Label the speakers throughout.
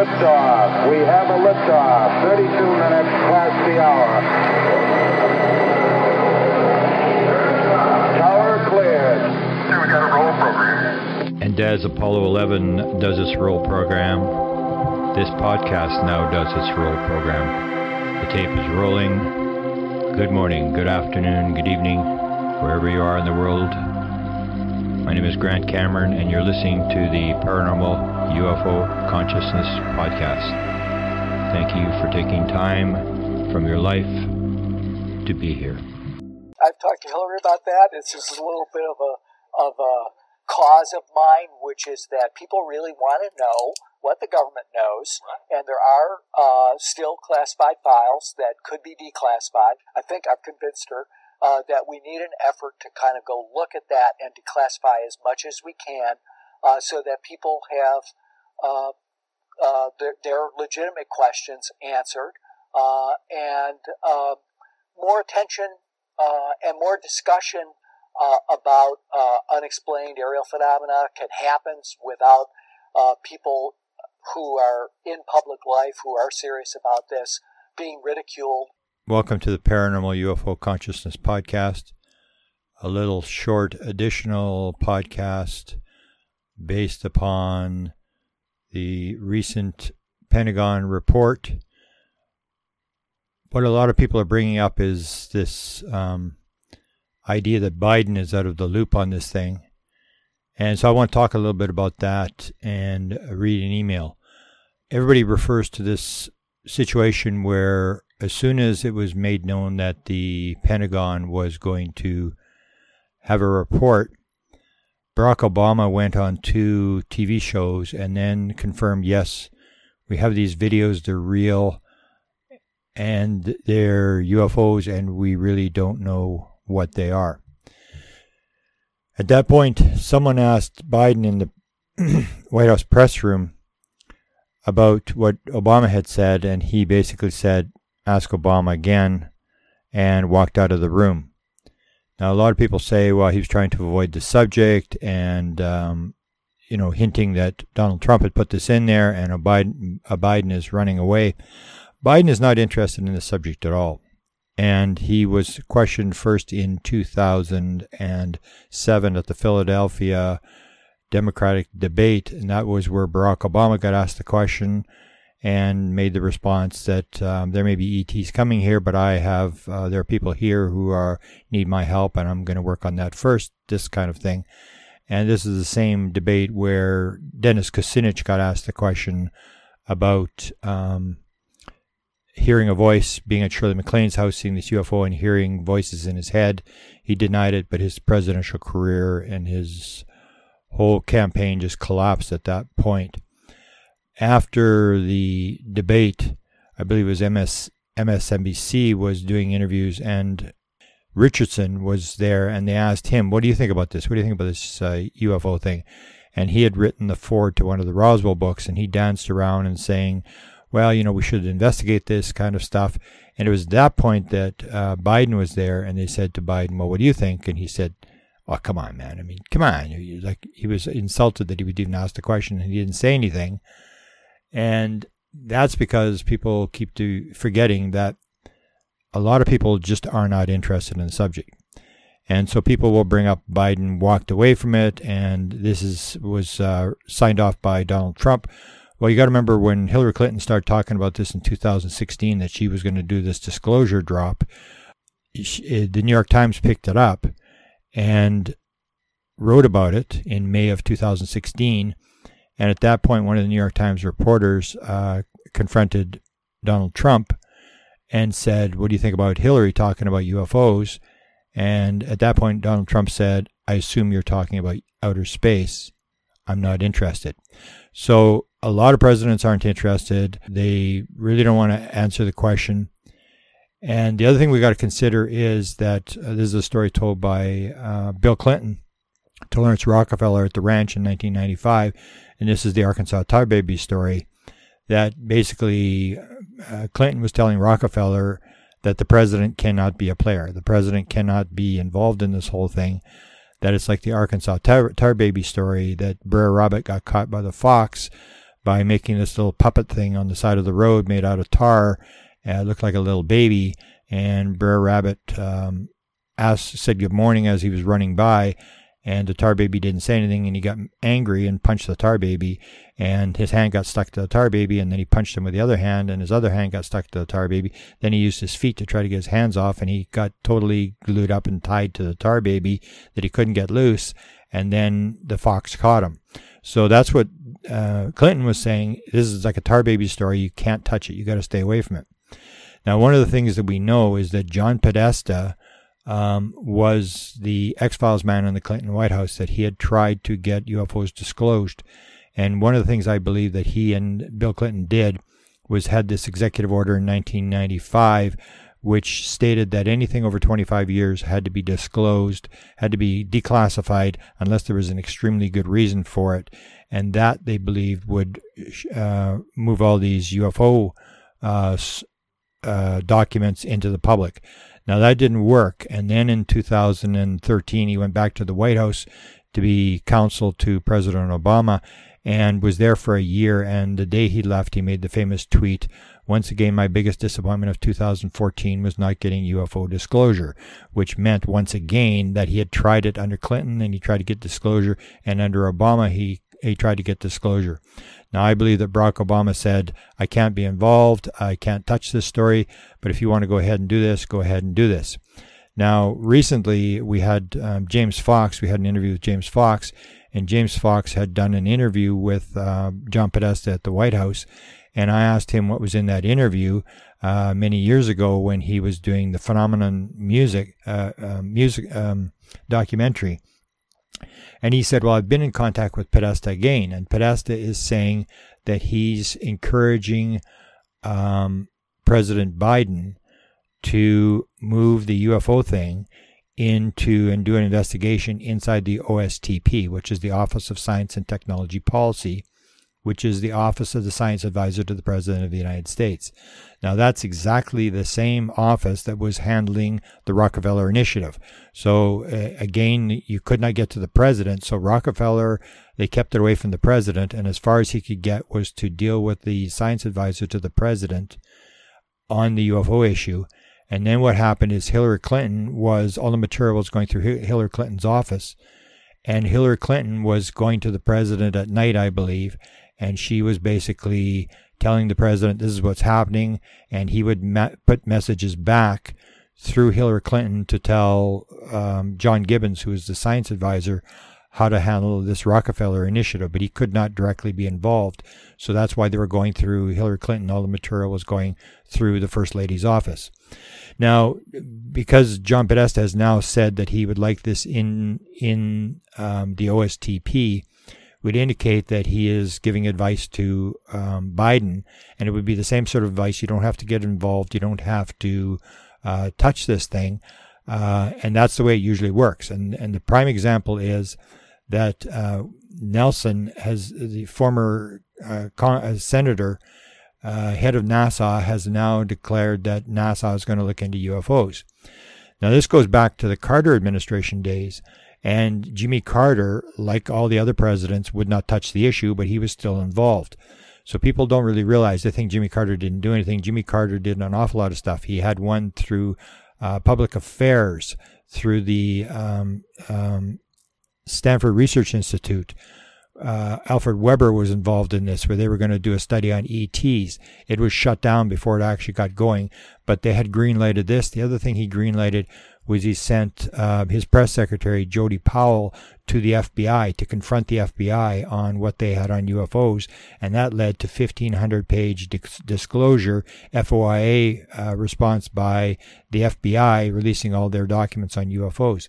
Speaker 1: Liftoff. We have a liftoff. 32 minutes past the hour. Tower cleared.
Speaker 2: Here we got a roll program.
Speaker 3: And as Apollo 11 does its roll program, this podcast now does its roll program. The tape is rolling. Good morning, good afternoon, good evening, wherever you are in the world. My name is Grant Cameron, and you're listening to the Paranormal UFO Consciousness Podcast. Thank you for taking time from your life to be here.
Speaker 4: I've talked to Hillary about that. This is a little bit of a of a cause of mine, which is that people really want to know what the government knows, and there are uh, still classified files that could be declassified. I think I've convinced her uh, that we need an effort to kind of go look at that and declassify as much as we can uh, so that people have uh, uh their, their, legitimate questions answered uh, and uh, more attention and more discussion about unexplained aerial phenomena can happen without people who are in public life who are serious about this being ridiculed.
Speaker 3: Welcome to the Paranormal UFO Consciousness Podcast, a little short additional podcast based upon the recent Pentagon report. What a lot of people are bringing up is this um, idea that Biden is out of the loop on this thing. And so I want to talk a little bit about that and read an email. Everybody refers to this situation where as soon as it was made known that the Pentagon was going to have a report, Barack Obama went on two TV shows and then confirmed yes, we have these videos, they're real and they're UFOs, and we really don't know what they are. At that point, someone asked Biden in the White House press room about what Obama had said, and he basically said, ask Obama again, and walked out of the room. Now, a lot of people say, well, he was trying to avoid the subject and, um, you know, hinting that Donald Trump had put this in there and Biden, a Biden is running away. Biden is not interested in the subject at all. And he was questioned first in 2007 at the Philadelphia Democratic debate, and that was where Barack Obama got asked the question and made the response that um, there may be ETs coming here, but I have uh, there are people here who are need my help, and I'm going to work on that first. This kind of thing, and this is the same debate where Dennis Kucinich got asked the question about um, hearing a voice, being at Shirley MacLaine's house, seeing this UFO, and hearing voices in his head. He denied it, but his presidential career and his whole campaign just collapsed at that point after the debate, I believe it was MS, MSNBC was doing interviews, and Richardson was there, and they asked him, "What do you think about this? What do you think about this uh, UFO thing?" And he had written the foreword to one of the Roswell books, and he danced around and saying, "Well, you know, we should investigate this kind of stuff." And it was at that point that uh, Biden was there, and they said to Biden, "Well, what do you think?" And he said, "Oh, come on, man! I mean, come on!" Like he was insulted that he would even ask the question, and he didn't say anything. And that's because people keep to forgetting that a lot of people just are not interested in the subject. And so people will bring up Biden walked away from it, and this is was uh, signed off by Donald Trump. Well, you got to remember when Hillary Clinton started talking about this in 2016 that she was going to do this disclosure drop. She, the New York Times picked it up and wrote about it in May of 2016 and at that point, one of the New York Times reporters uh, confronted Donald Trump and said, What do you think about Hillary talking about UFOs? And at that point, Donald Trump said, I assume you're talking about outer space. I'm not interested. So a lot of presidents aren't interested. They really don't want to answer the question. And the other thing we got to consider is that uh, this is a story told by uh, Bill Clinton to Laurance Rockefeller at the ranch in 1995, and this is the Arkansas Tar Baby story. That basically uh, Clinton was telling Rockefeller that the president cannot be a player. The president cannot be involved in this whole thing. That it's like the Arkansas tar, tar baby story that Brer Rabbit got caught by the fox by making this little puppet thing on the side of the road made out of tar. Uh, looked like a little baby, and Brer Rabbit um, asked, said good morning as he was running by, and the tar baby didn't say anything and he got angry and punched the tar baby and his hand got stuck to the tar baby and then he punched him with the other hand and his other hand got stuck to the tar baby. Then he used his feet to try to get his hands off and he got totally glued up and tied to the tar baby that he couldn't get loose and then the fox caught him. So that's what uh, clinton was saying this is like a tar baby story you can't touch it you got to stay away from it. Now one of the things that we know is that john podesta um, was the X Files man in the Clinton White House that he had tried to get UFOs disclosed. And one of the things I believe that he and Bill Clinton did was had this executive order in 1995 which stated that anything over 25 years had to be disclosed, had to be declassified unless there was an extremely good reason for it. And that they believed would uh, move all these UFO uh, uh, documents into the public. Now that didn't work. And then in 2013, he went back to the White House to be counsel to President Obama and was there for a year. And the day he left, he made the famous tweet Once again, my biggest disappointment of 2014 was not getting UFO disclosure, which meant once again that he had tried it under Clinton and he tried to get disclosure, and under Obama, he, he tried to get disclosure. Now, I believe that Barack Obama said, I can't be involved, I can't touch this story, but if you want to go ahead and do this, go ahead and do this. Now, recently we had um, James Fox, we had an interview with James Fox, and James Fox had done an interview with uh, John Podesta at the White House, and I asked him what was in that interview uh, many years ago when he was doing the Phenomenon music uh, uh music um, documentary. And he said, Well, I've been in contact with Podesta again. And Podesta is saying that he's encouraging um, President Biden to move the UFO thing into and do an investigation inside the OSTP, which is the Office of Science and Technology Policy, which is the Office of the Science Advisor to the President of the United States. Now, that's exactly the same office that was handling the Rockefeller Initiative. So, uh, again, you could not get to the president. So, Rockefeller, they kept it away from the president. And as far as he could get was to deal with the science advisor to the president on the UFO issue. And then what happened is Hillary Clinton was all the material was going through Hillary Clinton's office. And Hillary Clinton was going to the president at night, I believe, and she was basically telling the president this is what's happening, and he would ma- put messages back through Hillary Clinton to tell um, John Gibbons, who was the science advisor, how to handle this Rockefeller initiative, but he could not directly be involved. So that's why they were going through Hillary Clinton. All the material was going through the First Lady's office. Now, because John Podesta has now said that he would like this in in um, the OSTP, would indicate that he is giving advice to um, Biden, and it would be the same sort of advice. You don't have to get involved. You don't have to uh, touch this thing, uh, and that's the way it usually works. And and the prime example is that uh, Nelson has the former uh, con- uh, senator. Uh, head of NASA has now declared that NASA is going to look into UFOs. Now, this goes back to the Carter administration days, and Jimmy Carter, like all the other presidents, would not touch the issue, but he was still involved. So people don't really realize they think Jimmy Carter didn't do anything. Jimmy Carter did an awful lot of stuff. He had one through uh, public affairs, through the um, um, Stanford Research Institute. Uh, Alfred Webre was involved in this, where they were going to do a study on ETs. It was shut down before it actually got going, but they had greenlighted this. The other thing he greenlighted was he sent uh, his press secretary Jody Powell to the FBI to confront the FBI on what they had on UFOs, and that led to 1,500 page disclosure FOIA uh, response by the FBI releasing all their documents on UFOs.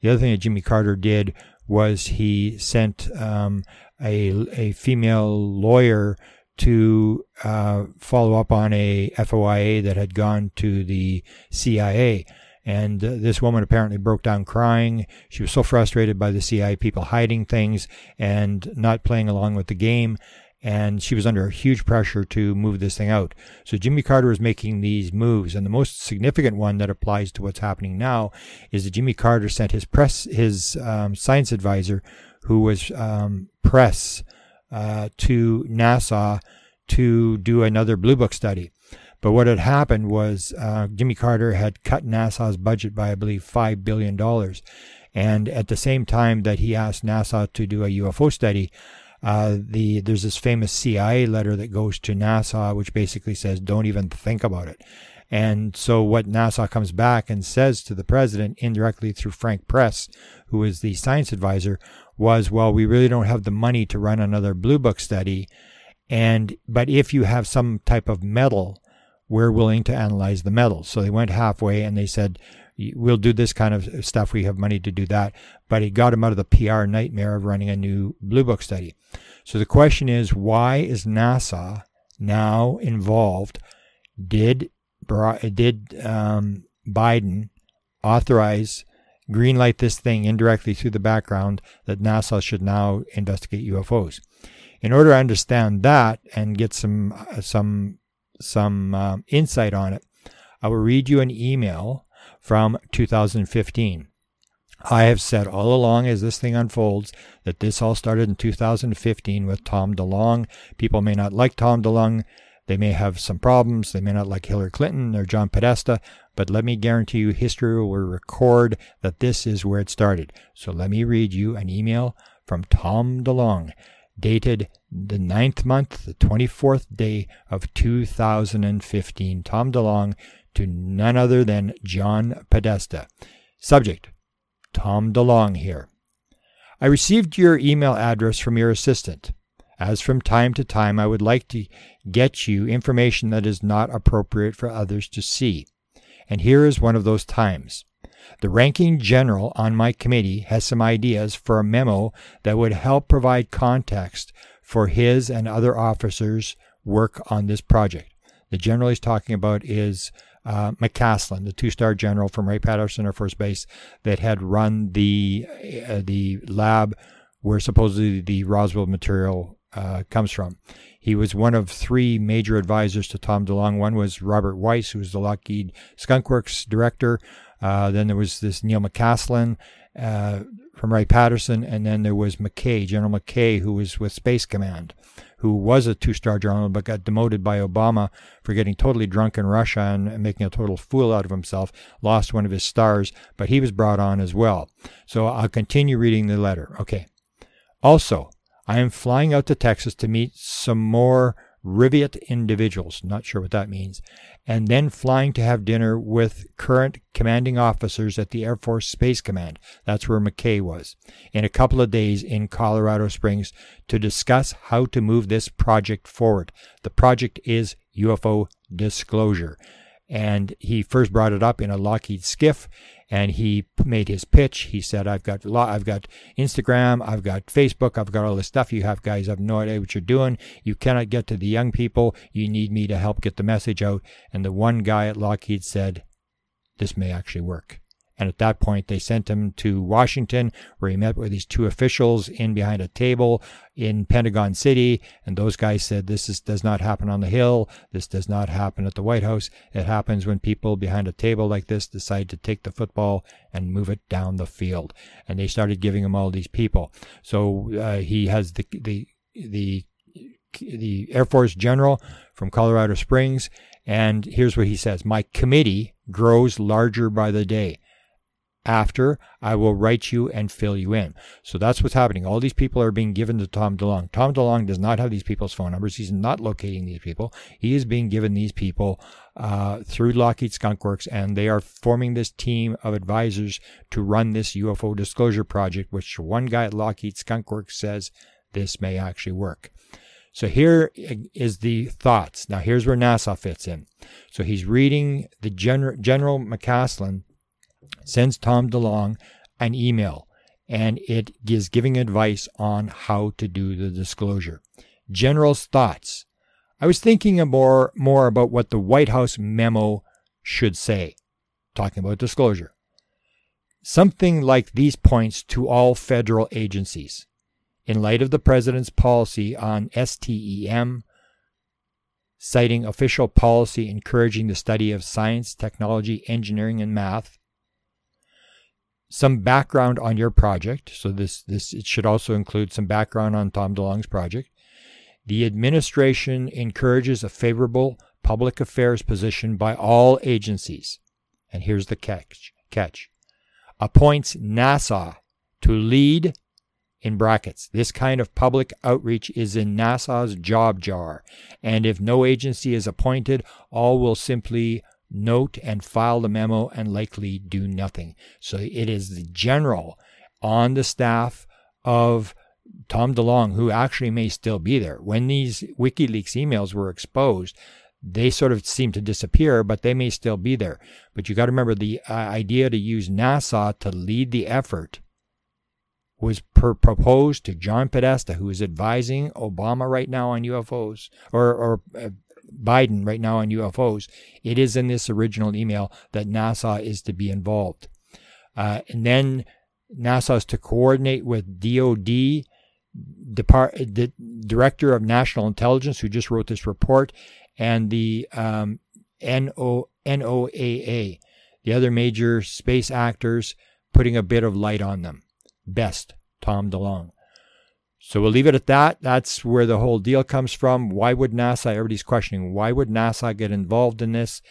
Speaker 3: The other thing that Jimmy Carter did was he sent um, a, a female lawyer to uh, follow up on a FOIA that had gone to the CIA. And uh, this woman apparently broke down crying. She was so frustrated by the CIA people hiding things and not playing along with the game. And she was under huge pressure to move this thing out. So Jimmy Carter was making these moves. And the most significant one that applies to what's happening now is that Jimmy Carter sent his press, his um, science advisor, who was um, press uh, to NASA to do another Blue Book study. But what had happened was uh, Jimmy Carter had cut NASA's budget by, I believe, $5 billion. And at the same time that he asked NASA to do a UFO study, uh, the there's this famous CIA letter that goes to NASA, which basically says, "Don't even think about it." And so, what NASA comes back and says to the president indirectly through Frank Press, who is the science advisor, was, "Well, we really don't have the money to run another Blue Book study, and but if you have some type of metal we're willing to analyze the metals. So they went halfway and they said, we'll do this kind of stuff. We have money to do that. But it got him out of the PR nightmare of running a new Blue Book study. So the question is, why is NASA now involved? Did did um, Biden authorize greenlight this thing indirectly through the background that NASA should now investigate UFOs? In order to understand that and get some uh, some some um, insight on it, I will read you an email from 2015. I have said all along as this thing unfolds that this all started in 2015 with Tom DeLonge. People may not like Tom DeLonge. They may have some problems. They may not like Hillary Clinton or John Podesta, but let me guarantee you history will record that this is where it started. So let me read you an email from Tom DeLonge dated the ninth month, the 24th day of 2015. Tom DeLonge to none other than John Podesta. Subject Tom DeLonge here. I received your email address from your assistant. As from time to time, I would like to get you information that is not appropriate for others to see. And here is one of those times. The ranking general on my committee has some ideas for a memo that would help provide context for his and other officers' work on this project. The general he's talking about is uh, McCasland, the two-star general from Wright Patterson Air Force Base that had run the uh, the lab where supposedly the Roswell material uh, comes from. He was one of three major advisors to Tom DeLonge. One was Robert Weiss, who was the Lockheed Skunk Works director. Uh, then there was this Neil McCasland uh, from Wright Patterson, and then there was McKay, General McKay, who was with Space Command, who was a two-star general but got demoted by Obama for getting totally drunk in Russia and making a total fool out of himself. Lost one of his stars, but he was brought on as well. So I'll continue reading the letter. Okay. Also, I am flying out to Texas to meet some more Riviat individuals, not sure what that means, and then flying to have dinner with current commanding officers at the Air Force Space Command. That's where McKay was. In a couple of days in Colorado Springs to discuss how to move this project forward. The project is UFO disclosure. And he first brought it up in a Lockheed SCIF and he made his pitch. He said, "I've got I've got Instagram, I've got Facebook, I've got all this stuff you have, guys. I've no idea what you're doing. You cannot get to the young people. You need me to help get the message out." And the one guy at Lockheed said, "This may actually work." And at that point, they sent him to Washington, where he met with these two officials in behind a table in Pentagon City. And those guys said, This is, does not happen on the Hill. This does not happen at the White House. It happens when people behind a table like this decide to take the football and move it down the field. And they started giving him all these people. So uh, he has the, the, the, the Air Force general from Colorado Springs. And here's what he says My committee grows larger by the day after I will write you and fill you in. So that's what's happening. All these people are being given to Tom DeLonge. Tom DeLonge does not have these people's phone numbers. He's not locating these people. He is being given these people uh, through Lockheed Skunk Works, and they are forming this team of advisors to run this UFO disclosure project, which one guy at Lockheed Skunk Works says this may actually work. So here is the thoughts. Now here's where NASA fits in. So he's reading the General General McCasland sends Tom DeLonge an email. and it is giving advice on how to do the disclosure. General's thoughts. I was thinking more, more about what the White House memo should say, talking about disclosure. Something like these points to all federal agencies. In light of the President's policy on STEM, citing official policy encouraging the study of science, technology, engineering, and math, some background on your project. So this this it should also include some background on Tom DeLonge's project. The administration encourages a favorable public affairs position by all agencies. And here's the catch. catch. Appoints NASA to lead in brackets. This kind of public outreach is in NASA's job jar, and if no agency is appointed, all will simply note and file the memo and likely do nothing. So it is the general on the staff of Tom DeLonge, who actually may still be there. When these WikiLeaks emails were exposed, they sort of seem to disappear, but they may still be there. But you got to remember the uh, idea to use NASA to lead the effort was per- proposed to John Podesta, who is advising Obama right now on UFOs, or, or uh, Biden right now on UFOs. It is in this original email that NASA is to be involved. Uh, and then NASA is to coordinate with DOD, Depart- the Director of National Intelligence, who just wrote this report, and the um, NO- NOAA, the other major space actors, putting a bit of light on them. Best, Tom DeLonge. So we'll leave it at that. That's where the whole deal comes from. Why would NASA, everybody's questioning, why would NASA get involved in this?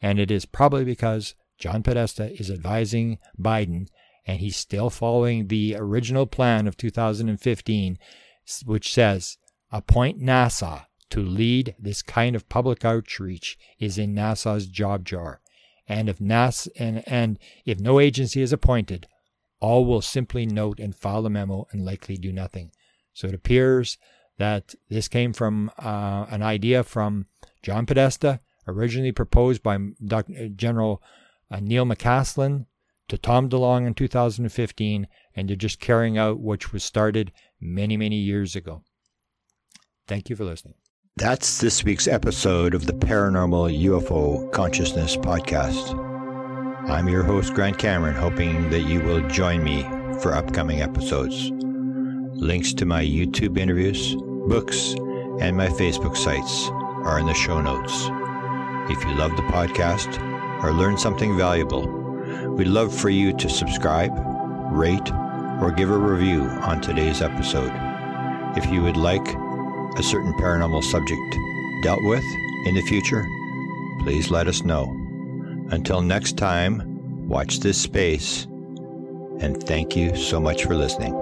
Speaker 3: And it is probably because John Podesta is advising Biden and he's still following the original plan of 2015, which says appoint NASA to lead this kind of public outreach is in NASA's job jar. And if NASA and, and if no agency is appointed, all will simply note and file a memo and likely do nothing. So it appears that this came from uh, an idea from John Podesta, originally proposed by Dr. General uh, Neil McCasland to Tom DeLonge in 2015, and they're just carrying out which was started many, many years ago. Thank you for listening.
Speaker 5: That's this week's episode of the Paranormal UFO Consciousness Podcast. I'm your host, Grant Cameron, hoping that you will join me for upcoming episodes. Links to my YouTube interviews, books, and my Facebook sites are in the show notes. If you love the podcast or learn something valuable, we'd love for you to subscribe, rate, or give a review on today's episode. If you would like a certain paranormal subject dealt with in the future, please let us know. Until next time, watch this space, and thank you so much for listening.